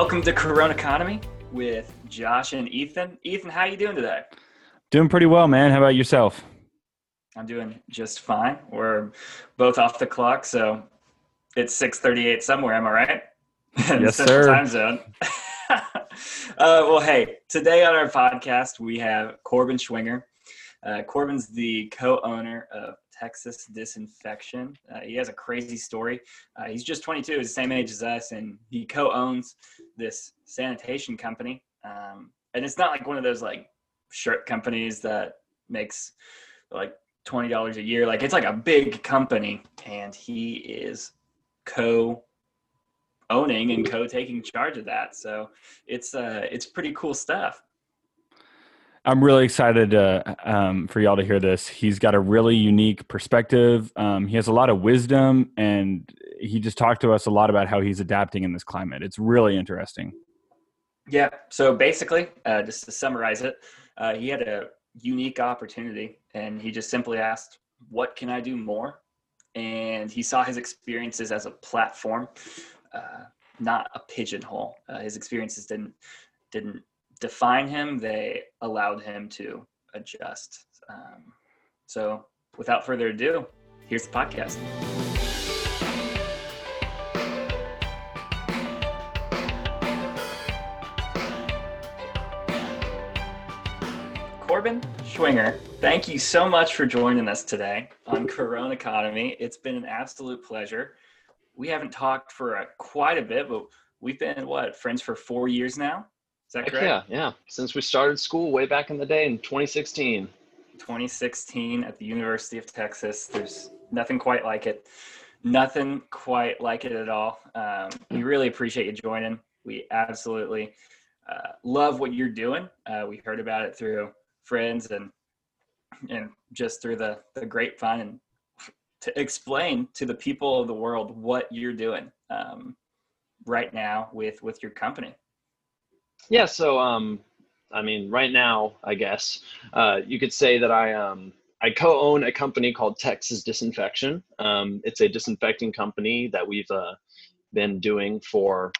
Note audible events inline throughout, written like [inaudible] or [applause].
Welcome to Corona Economy with Josh and Ethan. Ethan, how you doing today? Doing pretty well, man. How about yourself? I'm doing just fine. We're both off the clock, so it's 6:38 somewhere. Am I right? [laughs] Yes, sir. Time zone. [laughs] uh, well, hey, today on our podcast we have Corbin Schwinger. Uh, Corbin's the co-owner of Texas Disinfection. Uh, he has a crazy story. Uh, he's just 22, he's the same age as us, and he co-owns this sanitation company. Um, and it's not like one of those like shirt companies that makes like twenty dollars a year. Like it's like a big company, and he is co owning and co taking charge of that. So it's uh it's pretty cool stuff. I'm really excited um, for y'all to hear this. He's got a really unique perspective. Um, he has a lot of wisdom, and he just talked to us a lot about how he's adapting in this climate. It's really interesting. Yeah. So basically, uh, just to summarize it, uh, he had a unique opportunity, and he just simply asked, "What can I do more?" And he saw his experiences as a platform, uh, not a pigeonhole. Uh, his experiences didn't didn't define him; they allowed him to adjust. Um, so, without further ado, here's the podcast. Corbin Schwinger, thank you so much for joining us today on Corona Economy. It's been an absolute pleasure. We haven't talked for a, quite a bit, but we've been what friends for four years now. Is that correct? yeah, yeah. Since we started school way back in the day in 2016. 2016 at the University of Texas. There's nothing quite like it. Nothing quite like it at all. Um, we really appreciate you joining. We absolutely uh, love what you're doing. Uh, we heard about it through friends and and just through the the grapevine and to explain to the people of the world what you're doing um, right now with with your company. Yeah, so um, I mean, right now, I guess uh, you could say that I um, I co-own a company called Texas Disinfection. Um, it's a disinfecting company that we've uh, been doing for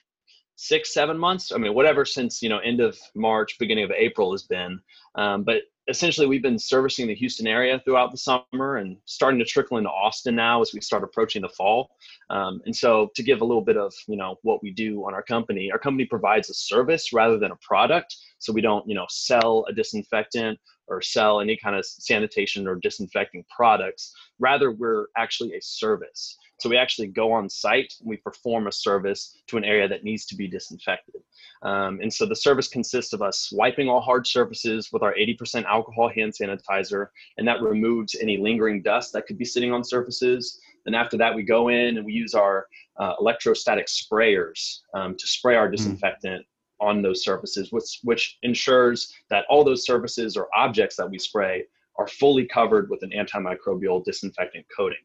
six, seven months. I mean, whatever since you know end of March, beginning of April has been. Um, but essentially, we've been servicing the Houston area throughout the summer and starting to trickle into Austin now as we start approaching the fall. Um, and so, to give a little bit of you know what we do on our company, our company provides a service rather than a product. So we don't you know sell a disinfectant or sell any kind of sanitation or disinfecting products. Rather, we're actually a service. So we actually go on site and we perform a service to an area that needs to be disinfected. Um, and so the service consists of us wiping all hard surfaces with our 80% alcohol hand sanitizer, and that removes any lingering dust that could be sitting on surfaces. Then after that, we go in and we use our uh, electrostatic sprayers um, to spray our disinfectant mm. on those surfaces, which, which ensures that all those surfaces or objects that we spray are fully covered with an antimicrobial disinfectant coating.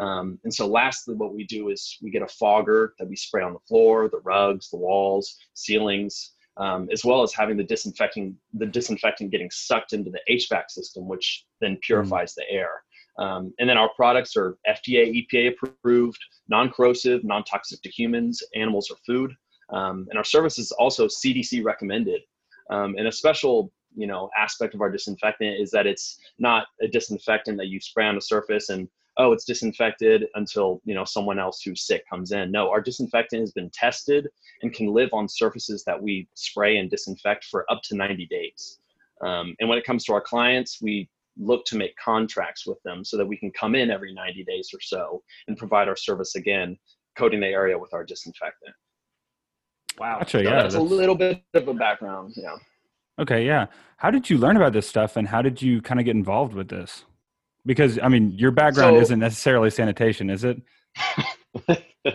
Um, and so lastly, what we do is we get a fogger that we spray on the floor, the rugs, the walls, ceilings, um, as well as having the disinfecting, the disinfectant getting sucked into the HVAC system, which then purifies the air. Um, and then our products are FDA, EPA approved, non-corrosive, non-toxic to humans, animals, or food. Um, and our service is also CDC recommended. Um, and a special you know aspect of our disinfectant is that it's not a disinfectant that you spray on a surface and oh it's disinfected until you know someone else who's sick comes in. No our disinfectant has been tested and can live on surfaces that we spray and disinfect for up to 90 days. Um, and when it comes to our clients we look to make contracts with them so that we can come in every 90 days or so and provide our service again coating the area with our disinfectant. Wow. Gotcha, so yeah that's, that's a little bit of a background yeah. Okay yeah. How did you learn about this stuff and how did you kind of get involved with this because I mean, your background So- isn't necessarily sanitation, is it? [laughs]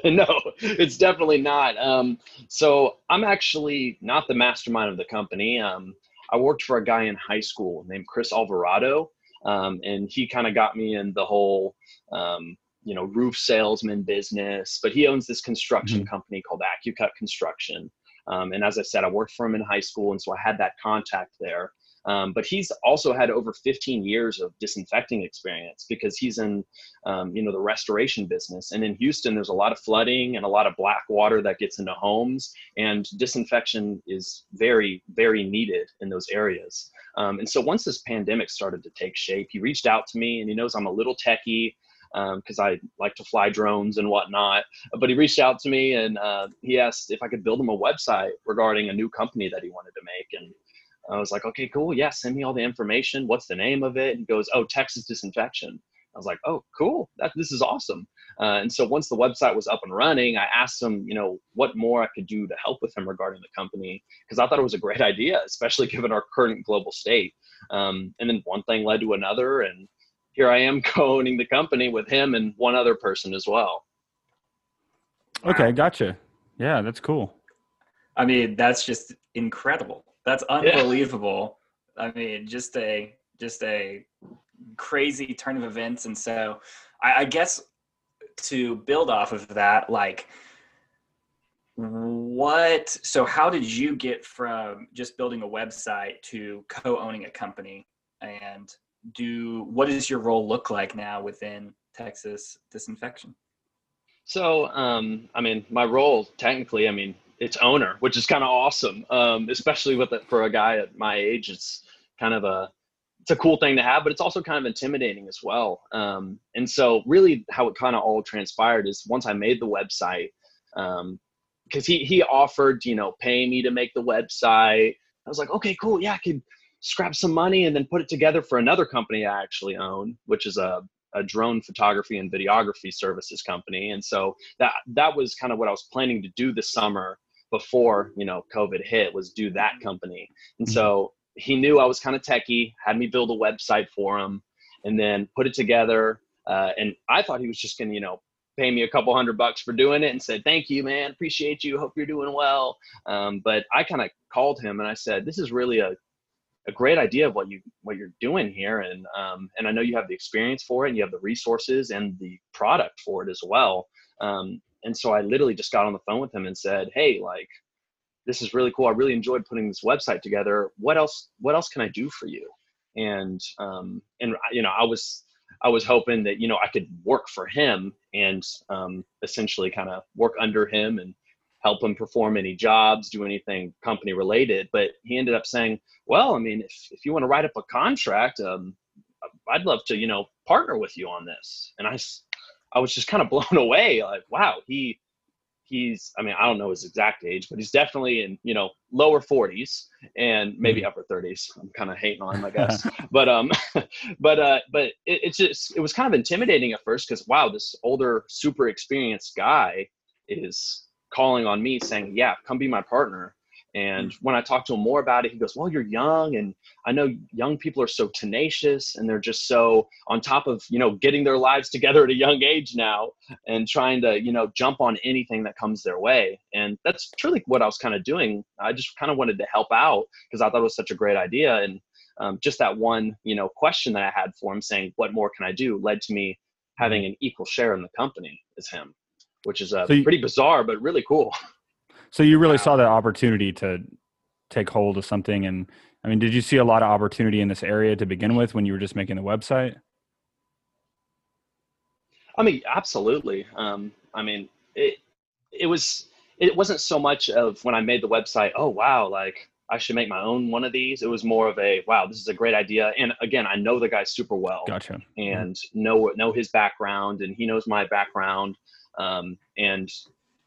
no, it's definitely not. Um, so I'm actually not the mastermind of the company. Um, I worked for a guy in high school named Chris Alvarado, um, and he kind of got me in the whole, um, you know, roof salesman business. But he owns this construction company called AccuCut Construction. Um, and as I said, I worked for him in high school, and so I had that contact there. Um, but he's also had over 15 years of disinfecting experience because he's in, um, you know, the restoration business. And in Houston, there's a lot of flooding and a lot of black water that gets into homes, and disinfection is very, very needed in those areas. Um, and so once this pandemic started to take shape, he reached out to me, and he knows I'm a little techie because um, I like to fly drones and whatnot. But he reached out to me and uh, he asked if I could build him a website regarding a new company that he wanted to make. And I was like, okay, cool. Yeah, send me all the information. What's the name of it? And he goes, oh, Texas Disinfection. I was like, oh, cool. That this is awesome. Uh, and so once the website was up and running, I asked him, you know, what more I could do to help with him regarding the company because I thought it was a great [laughs] idea, especially given our current global state. Um, and then one thing led to another, and here I am [laughs] co-owning the company with him and one other person as well. Okay, gotcha. Yeah, that's cool. I mean, that's just incredible. That's unbelievable. Yeah. I mean, just a just a crazy turn of events, and so I, I guess to build off of that, like what so how did you get from just building a website to co-owning a company and do what does your role look like now within Texas disinfection? So, um, I mean, my role technically, I mean, it's owner, which is kind of awesome, um, especially with it for a guy at my age. It's kind of a it's a cool thing to have, but it's also kind of intimidating as well. Um, and so, really, how it kind of all transpired is once I made the website, because um, he he offered, you know, paying me to make the website. I was like, okay, cool, yeah, I could scrap some money and then put it together for another company I actually own, which is a, a drone photography and videography services company. And so that that was kind of what I was planning to do this summer before you know COVID hit was do that company. And so mm-hmm. he knew I was kind of techie, had me build a website for him, and then put it together. Uh, and I thought he was just gonna you know pay me a couple hundred bucks for doing it and said thank you man appreciate you hope you're doing well um, but i kind of called him and i said this is really a a great idea of what you what you're doing here and um, and I know you have the experience for it and you have the resources and the product for it as well um, and so I literally just got on the phone with him and said hey like this is really cool I really enjoyed putting this website together what else what else can I do for you and um, and you know I was I was hoping that you know I could work for him and um, essentially kind of work under him and help him perform any jobs, do anything company related. But he ended up saying, well, I mean, if, if you want to write up a contract, um, I'd love to, you know, partner with you on this. And I, I was just kind of blown [laughs] away. Like, wow, he, he's, I mean, I don't know his exact age, but he's definitely in, you know, lower forties and maybe mm-hmm. upper thirties. I'm kind of hating on him, I [laughs] guess. but, um, [laughs] but, uh, but it, it's just, it was kind of intimidating at first because wow, this older, super experienced guy is calling on me saying, "Yeah, come be my partner." And when I talked to him more about it, he goes, "Well, you're young, and I know young people are so tenacious, and they're just so on top of you know getting their lives together at a young age now, and trying to you know jump on anything that comes their way." And that's truly what I was kind of doing. I just kind of wanted to help out because I thought it was such a great idea, and um, just that one you know question that I had for him, saying, "What more can I do?" led to me having an equal share in the company as him which is uh, so you, pretty bizarre, but really cool. [laughs] So you really wow. saw the opportunity to take hold of something. And I mean, did you see a lot of opportunity in this area to begin with when you were just making the website? I mean, absolutely. Um, I mean, it, it was, it wasn't so much of when I made the website, oh, wow, like I should make my own one of these. It was more of a, wow, this is a great idea. And again, I know the guy super well. Gotcha. And know, know his background and he knows my background. Um, and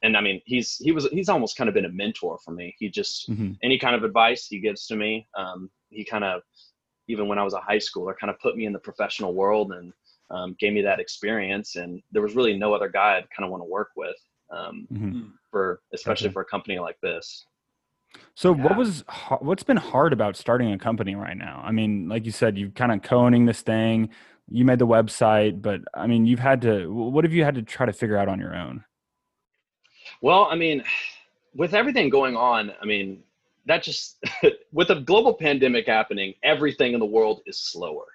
and I mean, he's he was he's almost kind of been a mentor for me. He just mm-hmm. any kind of advice he gives to me, um, he kind of even when I was a high schooler, kind of put me in the professional world and um, gave me that experience. And there was really no other guy I'd kind of want to work with um, mm-hmm. for especially okay. for a company like this. So yeah. what was what's been hard about starting a company right now? I mean, like you said, you've kind of co-owning this thing you made the website, but I mean, you've had to, what have you had to try to figure out on your own? Well, I mean, with everything going on, I mean, that just, [laughs] with a global pandemic happening, everything in the world is slower.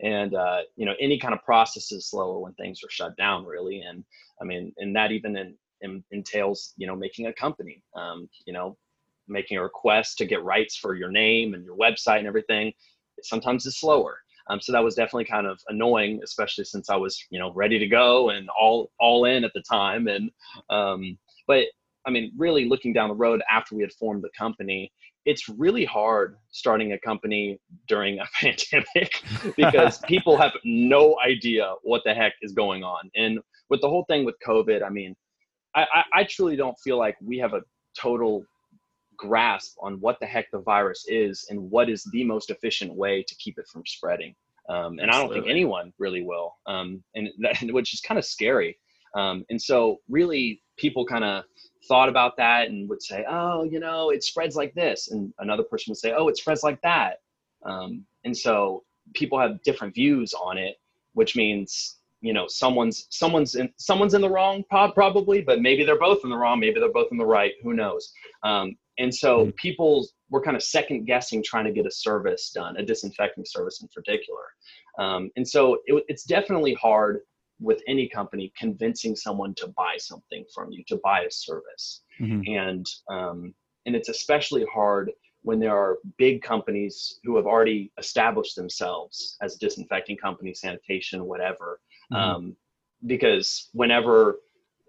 And, uh, you know, any kind of process is slower when things are shut down, really. And I mean, and that even in, in, entails, you know, making a company. Um, you know, making a request to get rights for your name and your website and everything, sometimes it's slower. Um, so that was definitely kind of annoying, especially since I was, you know, ready to go and all all in at the time. And um, but I mean, really looking down the road after we had formed the company, it's really hard starting a company during a [laughs] pandemic because [laughs] people have no idea what the heck is going on. And with the whole thing with COVID, I mean, I, I, I truly don't feel like we have a total grasp on what the heck the virus is and what is the most efficient way to keep it from spreading. Um, and Absolutely. I don't think anyone really will, um, and that, [laughs] which is kind of scary. Um, and so, really, people kind of thought about that and would say, "Oh, you know, it spreads like this," and another person would say, "Oh, it spreads like that." Um, and so, people have different views on it, which means you know someone's someone's in someone's in the wrong probably but maybe they're both in the wrong maybe they're both in the right who knows um, and so mm-hmm. people were kind of second guessing trying to get a service done, a disinfecting service in particular. Um, and so it, it's definitely hard with any company convincing someone to buy something from you, to buy a service. Mm-hmm. And um, and it's especially hard when there are big companies who have already established themselves as disinfecting companies, sanitation, whatever. Mm-hmm. Um, because whenever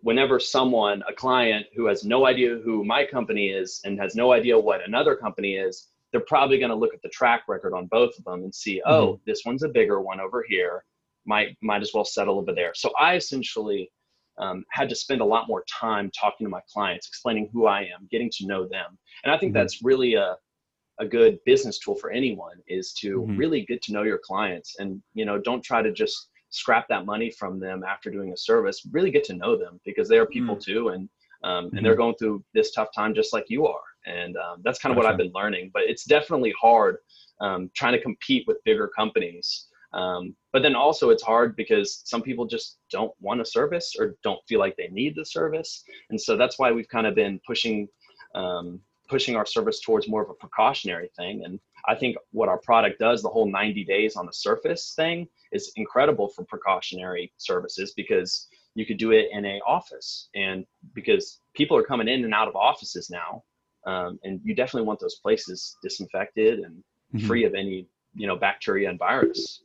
whenever someone, a client who has no idea who my company is and has no idea what another company is, they're probably going to look at the track record on both of them and see, mm-hmm. oh, this one's a bigger one over here. Might might as well settle over there. So I essentially um, had to spend a lot more time talking to my clients, explaining who I am, getting to know them, and I think mm-hmm. that's really a a good business tool for anyone is to mm-hmm. really get to know your clients and you know don't try to just scrap that money from them after doing a service really get to know them because they are people mm. too and um, and mm-hmm. they're going through this tough time just like you are and um, that's kind of what i've been learning but it's definitely hard um, trying to compete with bigger companies um, but then also it's hard because some people just don't want a service or don't feel like they need the service. And so that's why we've kind of been pushing um, pushing our service towards more of a precautionary thing. And i think what our product does the whole 90 days on the surface thing is incredible for precautionary services because you could do it in a office. And because people are coming in and out of offices now um, and you definitely want those places disinfected and mm-hmm. free of any you know bacteria and virus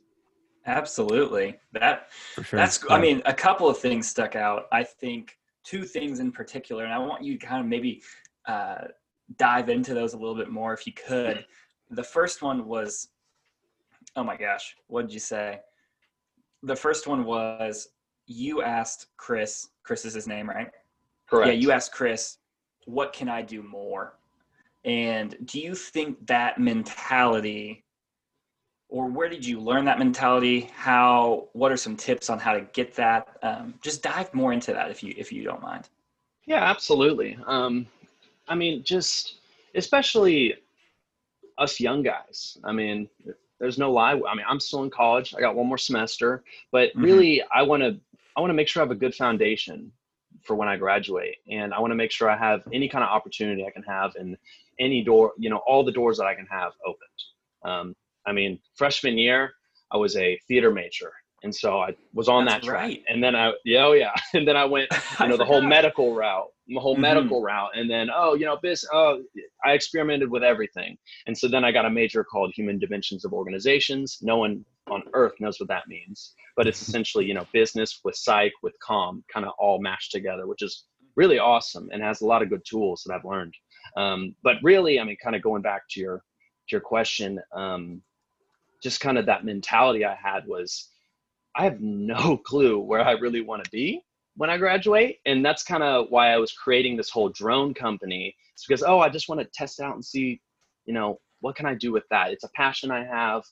absolutely that sure. that's yeah. i mean a couple of things stuck out i think two things in particular and i want you to kind of maybe uh, dive into those a little bit more if you could the first one was oh my gosh what did you say the first one was you asked Chris, Chris is his name, right? Correct. Yeah, you asked Chris, what can I do more? And do you think that mentality or where did you learn that mentality? How what are some tips on how to get that? Um, just dive more into that if you if you don't mind. Yeah, absolutely. Um, I mean, just especially us young guys. I mean, there's no lie. I mean, I'm still in college. I got one more semester, but mm-hmm. really, I want to I want to make sure I have a good foundation for when I graduate, and I want to make sure I have any kind of opportunity I can have, and any door, you know, all the doors that I can have opened. Um, I mean, freshman year, I was a theater major, and so I was on That's that track. Right. And then I, yeah, oh yeah, [laughs] and then I went, [laughs] you know, the whole medical route the whole mm-hmm. medical route and then oh you know this oh i experimented with everything and so then i got a major called human dimensions of organizations no one on earth knows what that means but it's essentially you know business with psych with com kind of all mashed together which is really awesome and has a lot of good tools that i've learned um, but really i mean kind of going back to your to your question um, just kind of that mentality i had was i have no [laughs] clue where i really want to be when I graduate. And that's kind of why I was creating this whole drone company. It's because, oh, I just want to test out and see, you know, what can I do with that? It's a passion I have.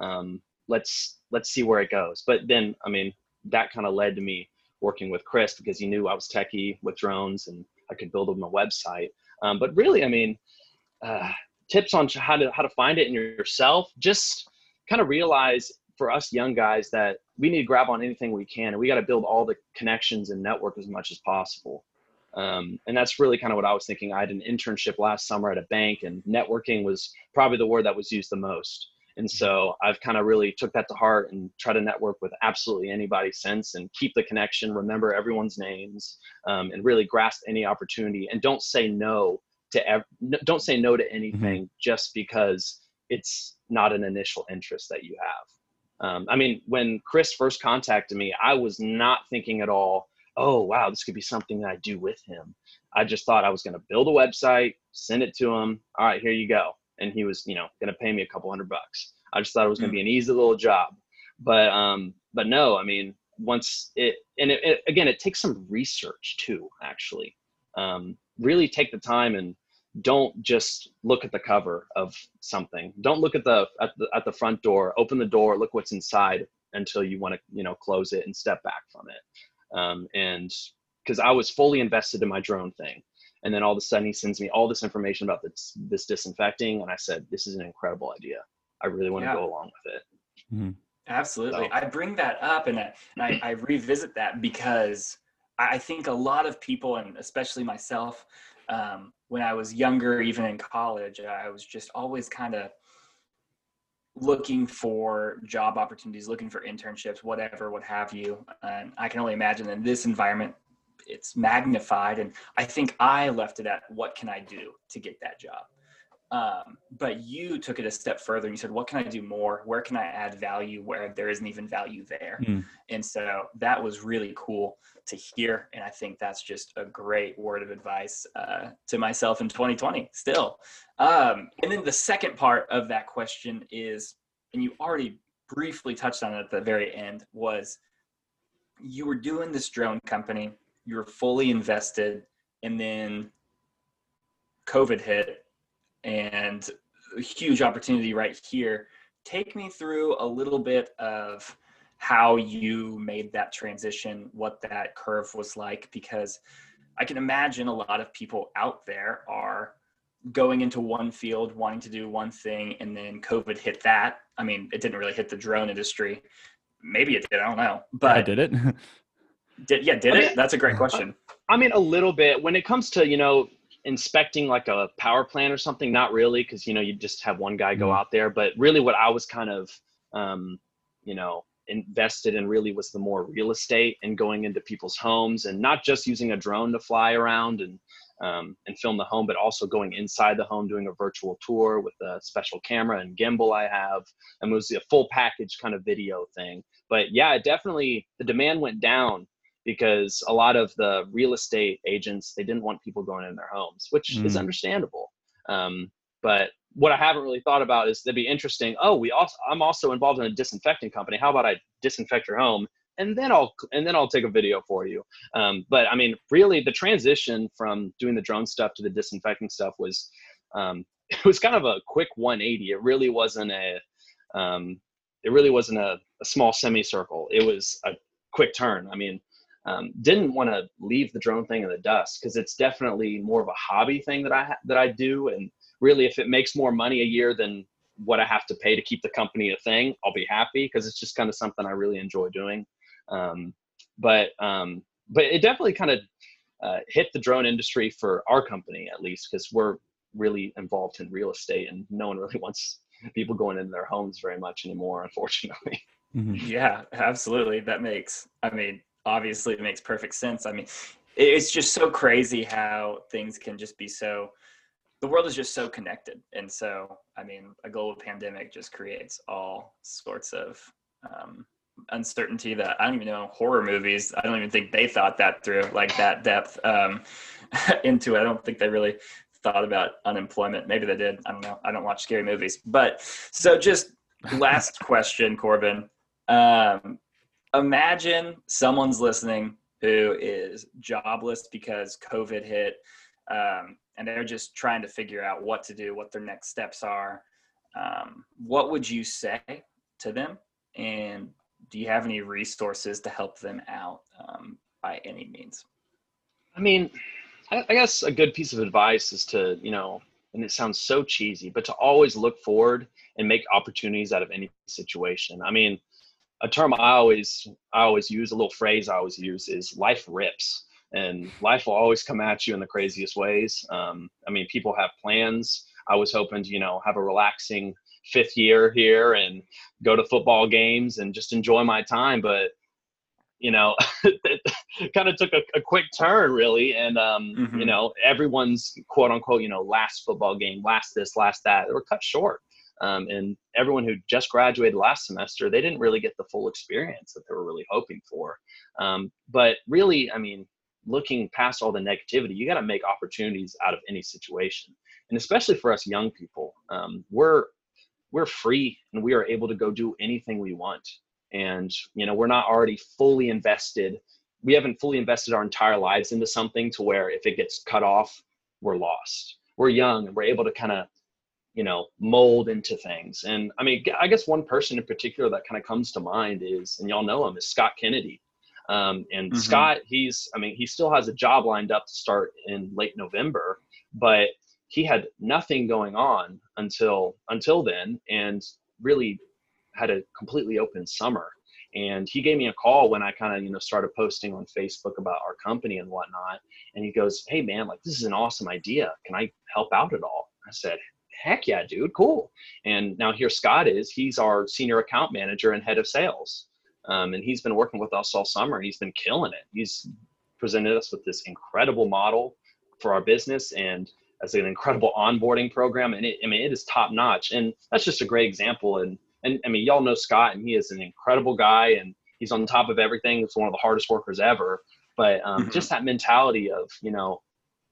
Um, let's let's see where it goes. But then, I mean, that kind of led to me working with Chris because he knew I was techie with drones and I could build him a website. Um, but really, I mean, uh, tips on how to how to find it in yourself. Just kind of realize for us young guys that we need to grab on anything we can and we got to build all the connections and network as much as possible. Um, and that's really kind of what i was thinking. I had an internship last summer at a bank and networking was probably the word that was used the most. And so i've kind of really took that to heart and try to network with absolutely anybody since and keep the connection remember everyone's names um, and really grasp any opportunity. And don't say no to ev- don't say no to anything mm-hmm. just because it's not an initial interest that you have. Um, I mean, when Chris first contacted me, I was not thinking at all, oh, wow, this could be something that I do with him. I just thought I was going to build a website, send it to him. All right, here you go. And he was, you know, going to pay me a couple hundred bucks. I just thought it was going to mm. be an easy little job. But, um, but no, I mean, once it, and it, it, again, it takes some research too, actually. Um, really take the time and don't just look at the cover of something. Don't look at the at the at the front door. Open the door. Look what's inside until you want to you know close it and step back from it. Um, and because I was fully invested in my drone thing, and then all of a sudden he sends me all this information about this this disinfecting, and I said this is an incredible idea. I really want to yeah. go along with it. Mm-hmm. Absolutely, so. I bring that up and, I, and I, I revisit that because I think a lot of people, and especially myself, um, when I was younger, even in college, I was just always kind of looking for job opportunities, looking for internships, whatever, what have you. And I can only imagine in this environment, it's magnified. And I think I left it at what can I do to get that job? Um, but you took it a step further and you said, what can I do more? Where can I add value where there isn't even value there? Mm. And so that was really cool to hear. And I think that's just a great word of advice uh, to myself in 2020 still. Um, and then the second part of that question is, and you already briefly touched on it at the very end, was you were doing this drone company, you were fully invested, and then COVID hit and a huge opportunity right here. Take me through a little bit of how you made that transition, what that curve was like, because I can imagine a lot of people out there are going into one field, wanting to do one thing, and then COVID hit that. I mean, it didn't really hit the drone industry. Maybe it did. I don't know. But I did it. [laughs] did yeah? Did I mean, it? That's a great question. I mean, a little bit. When it comes to you know inspecting like a power plant or something, not really, because you know you just have one guy go mm. out there. But really, what I was kind of um, you know invested in really was the more real estate and going into people's homes and not just using a drone to fly around and um, and film the home, but also going inside the home, doing a virtual tour with a special camera and gimbal I have. And it was a full package kind of video thing. But yeah, definitely the demand went down because a lot of the real estate agents they didn't want people going in their homes, which mm. is understandable. Um, but what I haven't really thought about is that'd be interesting. Oh, we also I'm also involved in a disinfecting company. How about I disinfect your home and then I'll and then I'll take a video for you. Um, but I mean, really, the transition from doing the drone stuff to the disinfecting stuff was um, [laughs] it was kind of a quick 180. It really wasn't a um, it really wasn't a, a small semicircle. It was a quick turn. I mean, um, didn't want to leave the drone thing in the dust because it's definitely more of a hobby thing that I ha- that I do and really if it makes more money a year than what I have to pay to keep the company a thing, I'll be happy because it's just kind of something I really enjoy doing. Um, but um, but it definitely kind of uh, hit the drone industry for our company at least because we're really involved in real estate and no one [laughs] really wants people going into their homes very much anymore, [laughs] unfortunately. Mm-hmm. Yeah, absolutely. That makes. I mean, obviously, it makes perfect sense. I mean, it's just so crazy how things can just be so the world is just so connected. And so i mean a global pandemic just creates all sorts of um, uncertainty that i don't even know horror movies i don't even think they thought that through like that depth um, [laughs] into it. I don't think they really thought about unemployment. Maybe they did. I don't know. I don't watch scary movies. But so just last [laughs] question corbin. Um, imagine someone's listening who is jobless because covid hit um, and they're just trying to figure out what to do, what their next steps are. Um, what would you say to them? And do you have any resources to help them out um, by any means? I mean, I, I guess a good piece of advice is to, you know, and it sounds so cheesy, but to always look forward and make opportunities out of any situation. I mean, a term I always I always use, a little phrase I always use is life rips and life will always come at you in the craziest ways. Um, I mean, people have plans. I was hoping to, you know, have a relaxing fifth year here and go to football games and just enjoy my time. But you know, [laughs] it kind of took a, a, quick turn, really. And, um, mm-hmm. you know, everyone's quote unquote, you know, last football game, last this, last that, they were cut short. Um, and everyone who just graduated last semester, they didn't really get the full experience that they were really hoping for. Um, but really, I mean, looking past all the negativity, you got to make opportunities out of any situation. And especially for us young people, um, we're we're free and we are able to go do anything we want. And you know, we're not already fully invested. We haven't fully invested our entire lives into something to where if it gets cut off, we're lost. We're young and we're able to kind of you know mold into things and i mean i guess one person in particular that kind of comes to mind is and y'all know him is scott kennedy um, and mm-hmm. Scott, he's, I mean, he still has a job lined up to start in late November, but he had nothing going on until until then, and really had a completely open summer. And he gave me a call when I kind of you know started posting on Facebook about our company and whatnot. And he goes, "Hey man, like this is an awesome idea. Can I help out at all?" I said, heck yeah, dude, cool. And now here Scott is, he's our senior account manager and head of sales. Um, and he's been working with us all summer and he's been killing it. He's presented us with this incredible model for our business and as an incredible onboarding program. And it, I mean, it is top notch. And that's just a great example. And, and I mean, y'all know Scott and he is an incredible guy and he's on top of everything. He's one of the hardest workers ever. But um, mm-hmm. just that mentality of, you know,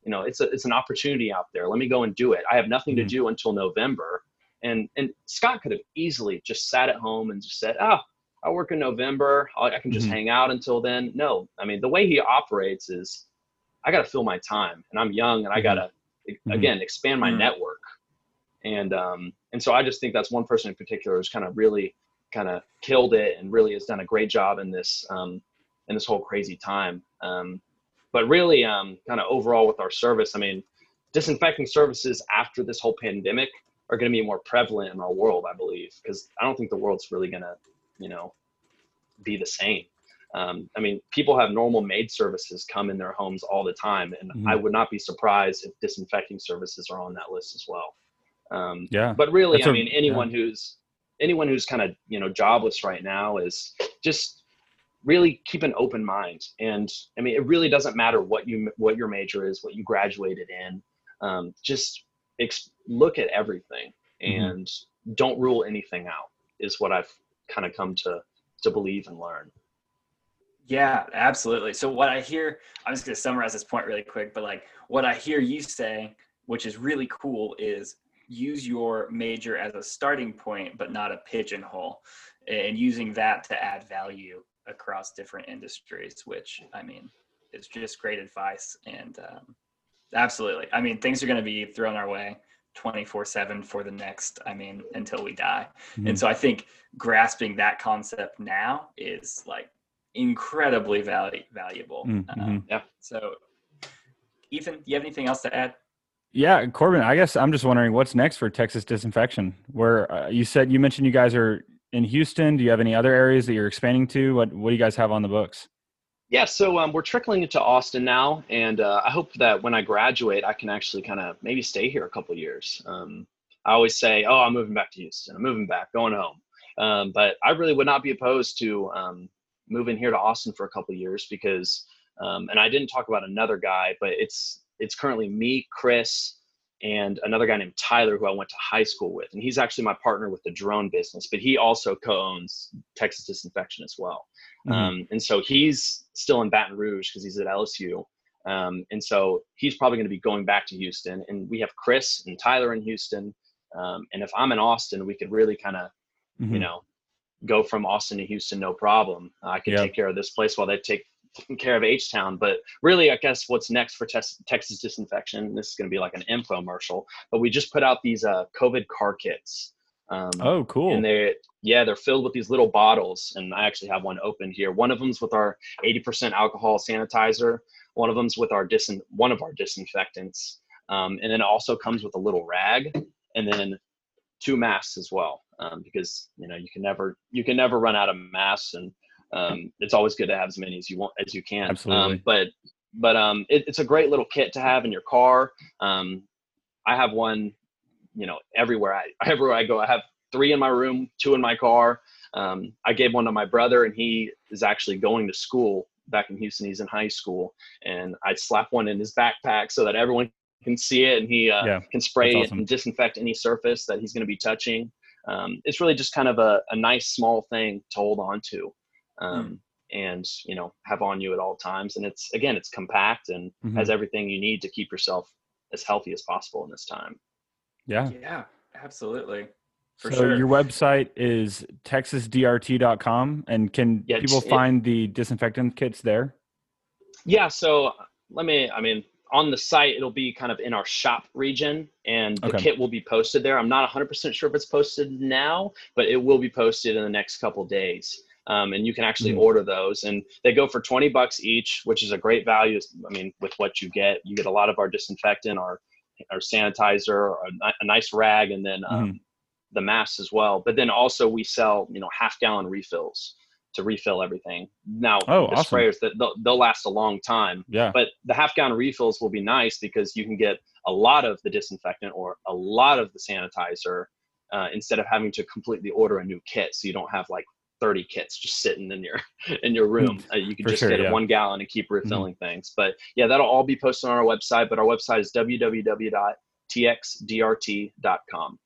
you know, it's a, it's an opportunity out there. Let me go and do it. I have nothing mm-hmm. to do until November. And, and Scott could have easily just sat at home and just said, oh, I work in November. I can just mm-hmm. hang out until then. No, I mean, the way he operates is I got to fill my time and I'm young and I got to, mm-hmm. again, expand my mm-hmm. network. And, um, and so I just think that's one person in particular who's kind of really kind of killed it and really has done a great job in this, um, in this whole crazy time. Um, but really, um, kind of overall with our service, I mean, disinfecting services after this whole pandemic are going to be more prevalent in our world, I believe, because I don't think the world's really going to you know be the same um, i mean people have normal maid services come in their homes all the time and mm-hmm. i would not be surprised if disinfecting services are on that list as well um, yeah but really That's i a, mean anyone yeah. who's anyone who's kind of you know jobless right now is just really keep an open mind and i mean it really doesn't matter what you what your major is what you graduated in um, just ex- look at everything mm-hmm. and mm-hmm. don't rule anything out is what i've kind of come to to believe and learn. Yeah, absolutely. So what I hear, I'm just going to summarize this point really quick, but like what I hear you say, which is really cool, is use your major as a starting point, but not a pigeonhole, and using that to add value across different industries. Which I mean, it's just great advice, and um, absolutely. I mean, things are going to be thrown our way. 24 7 for the next i mean until we die mm-hmm. and so i think grasping that concept now is like incredibly valu- valuable mm-hmm. um, yeah so ethan do you have anything else to add yeah corbin i guess i'm just wondering what's next for texas disinfection where uh, you said you mentioned you guys are in houston do you have any other areas that you're expanding to what what do you guys have on the books yeah, so um, we're trickling into Austin now, and uh, I hope that when I graduate, I can actually kind of maybe stay here a couple years. Um, I always say, "Oh, I'm moving back to Houston. I'm moving back, going home," um, but I really would not be opposed to um, moving here to Austin for a couple years because, um, and I didn't talk about another guy, but it's it's currently me, Chris, and another guy named Tyler who I went to high school with, and he's actually my partner with the drone business, but he also co-owns Texas Disinfection as well. Mm-hmm. Um, and so he's still in Baton Rouge because he's at LSU. Um, and so he's probably going to be going back to Houston. And we have Chris and Tyler in Houston. Um, and if I'm in Austin, we could really kind of, mm-hmm. you know, go from Austin to Houston, no problem. Uh, I could yep. take care of this place while they take care of H Town. But really, I guess what's next for tes- Texas Disinfection? This is going to be like an infomercial. But we just put out these uh, COVID car kits. Um, oh, cool! And they, yeah, they're filled with these little bottles, and I actually have one open here. One of them's with our 80% alcohol sanitizer. One of them's with our disin, one of our disinfectants, um, and then it also comes with a little rag, and then two masks as well, um, because you know you can never you can never run out of masks, and um, it's always good to have as many as you want as you can. Absolutely. Um, but but um, it, it's a great little kit to have in your car. Um, I have one you know everywhere I [laughs] everywhere I go I have three in my room, two in my car. Um, I gave one to my brother, and he is actually going to school back in Houston. He's in high school, and I slap one in his backpack so that everyone can see it, and he uh, yeah, can spray awesome. and disinfect any surface that he's going to be touching. Um, it's really just kind of a, a, nice small thing to hold on to. Um, mm. And you know, have on you at all times, and it's again, it's compact and mm-hmm. has everything you need to keep yourself as healthy as possible in this time. Yeah, yeah, absolutely. For so sure. your website is texasdrt.com and can yeah, people find the disinfectant kits there? Yeah, so let me I mean on the site it'll be kind of in our shop region and the okay. kit will be posted there. I'm not 100% sure if it's posted now, but it will be posted in the next couple days. Um, and you can actually mm-hmm. order those and they go for 20 bucks each which is a great value i mean with what you get you get a lot of our disinfectant our our sanitizer a, a nice rag and then um, mm-hmm the masks as well. But then also we sell, you know, half gallon refills to refill everything. Now oh, the awesome. sprayers that they'll, they'll, last a long time. Yeah. But the half gallon refills will be nice because you can get a lot of the disinfectant or a lot of the sanitizer uh, instead of having to completely order a new kit. So you don't have like 30 kits just sitting in your [laughs] in your room. Uh, you can just sure, get yeah. one gallon and keep mm-hmm. refilling mm-hmm. things. But yeah, that'll all be posted on our website. But our website is www.txdrt.com.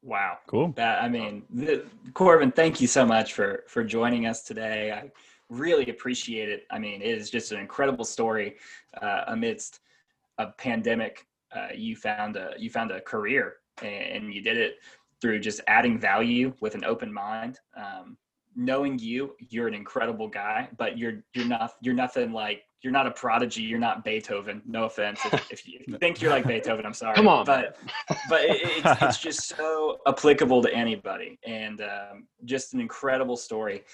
Wow. Cool. That I mean, the, Corbin, thank you so much for for joining us today. I really appreciate it. I mean, it is just an incredible story uh, amidst a pandemic. Uh, you found a you found a career, and you did it through just adding value with an open mind. Um, knowing you, you're an incredible guy, but you're you're not you're nothing like you're not a prodigy. You're not Beethoven. No offense. If, if, you, [laughs] think you're like Beethoven, I'm sorry. Come on, but [laughs] but it, it's, it's [laughs] just so applicable to anybody, and um, just an incredible story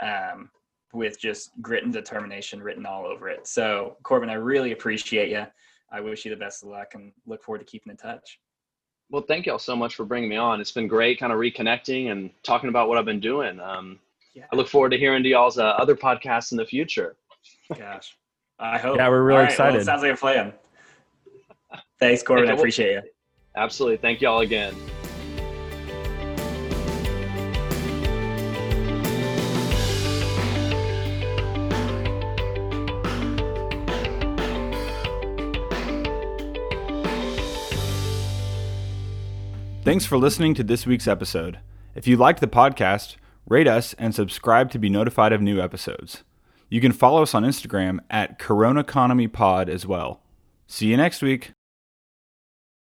um, with just grit and determination written all over it. So Corbin, I really appreciate you. I wish you the best of luck, and look forward to keeping in touch. Well, thank y'all so much for bringing me on. It's been great, kind of reconnecting and talking about what I've been doing. Um, yeah. I look forward to hearing to y'all's uh, other podcasts in the future. Gosh. I hope. Yeah, we're really right, excited. Well, sounds like a plan. Thanks, Corbin. I appreciate you. Absolutely. Thank you all again. Thanks for listening to this week's episode. If you liked the podcast, rate us and subscribe to be notified of new episodes. You can follow us on Instagram at Corona Economy Pod as well. See you next week.